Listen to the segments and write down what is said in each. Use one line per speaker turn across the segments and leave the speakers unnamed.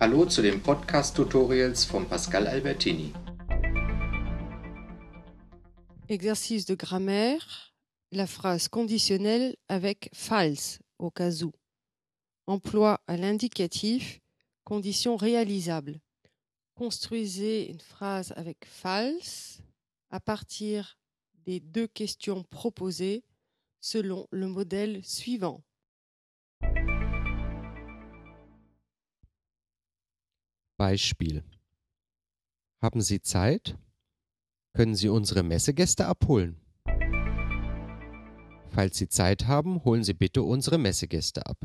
Hallo zu den Podcast-Tutorials von Pascal Albertini.
Exercice de grammaire, la phrase conditionnelle avec false au cas. Emploi à l'indicatif, condition réalisable. Construisez une phrase avec false à partir des deux questions proposées selon le modèle suivant.
Beispiel. Haben Sie Zeit? Können Sie unsere Messegäste abholen? Falls Sie Zeit haben, holen Sie bitte unsere Messegäste ab.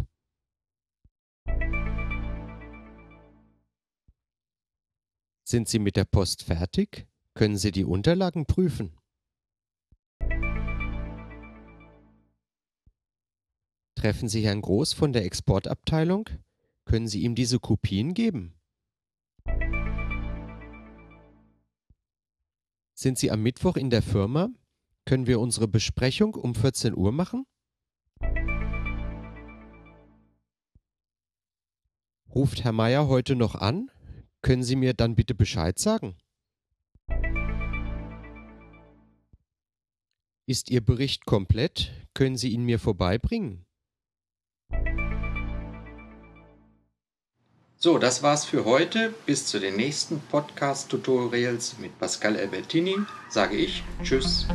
Sind Sie mit der Post fertig? Können Sie die Unterlagen prüfen? Treffen Sie Herrn Groß von der Exportabteilung? Können Sie ihm diese Kopien geben? Sind Sie am Mittwoch in der Firma? Können wir unsere Besprechung um 14 Uhr machen? Ruft Herr Meier heute noch an? Können Sie mir dann bitte Bescheid sagen? Ist Ihr Bericht komplett? Können Sie ihn mir vorbeibringen?
So, das war's für heute. Bis zu den nächsten Podcast-Tutorials mit Pascal Albertini sage ich Tschüss.